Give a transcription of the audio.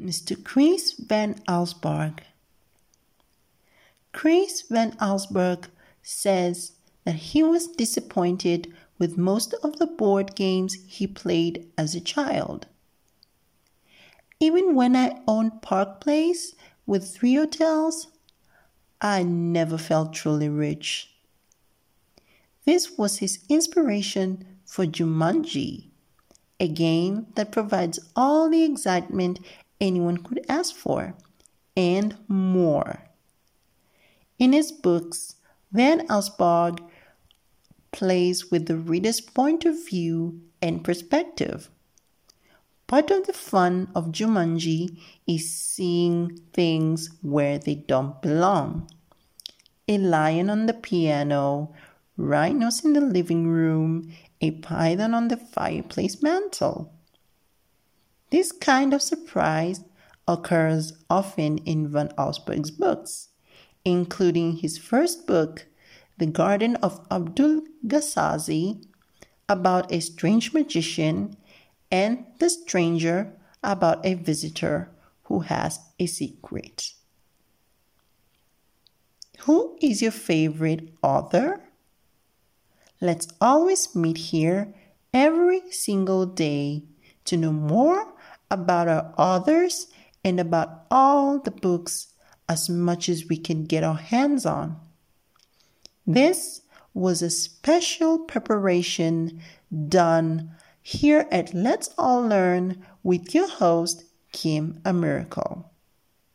Mr. Chris Van Allsburg. Chris Van Allsburg says that he was disappointed with most of the board games he played as a child. Even when I owned Park Place with three hotels, I never felt truly rich. This was his inspiration for Jumanji, a game that provides all the excitement anyone could ask for and more. In his books, Van Allsburg plays with the reader's point of view and perspective. Part of the fun of Jumanji is seeing things where they don't belong. A lion on the piano, rhinos in the living room, a python on the fireplace mantel. This kind of surprise occurs often in Van Allsburg's books, including his first book, The Garden of Abdul Gasazi, about a strange magician and The Stranger about a visitor who has a secret. Who is your favorite author? Let's always meet here every single day to know more about our authors and about all the books as much as we can get our hands on. This was a special preparation done here at Let's All Learn with your host, Kim A.